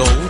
blow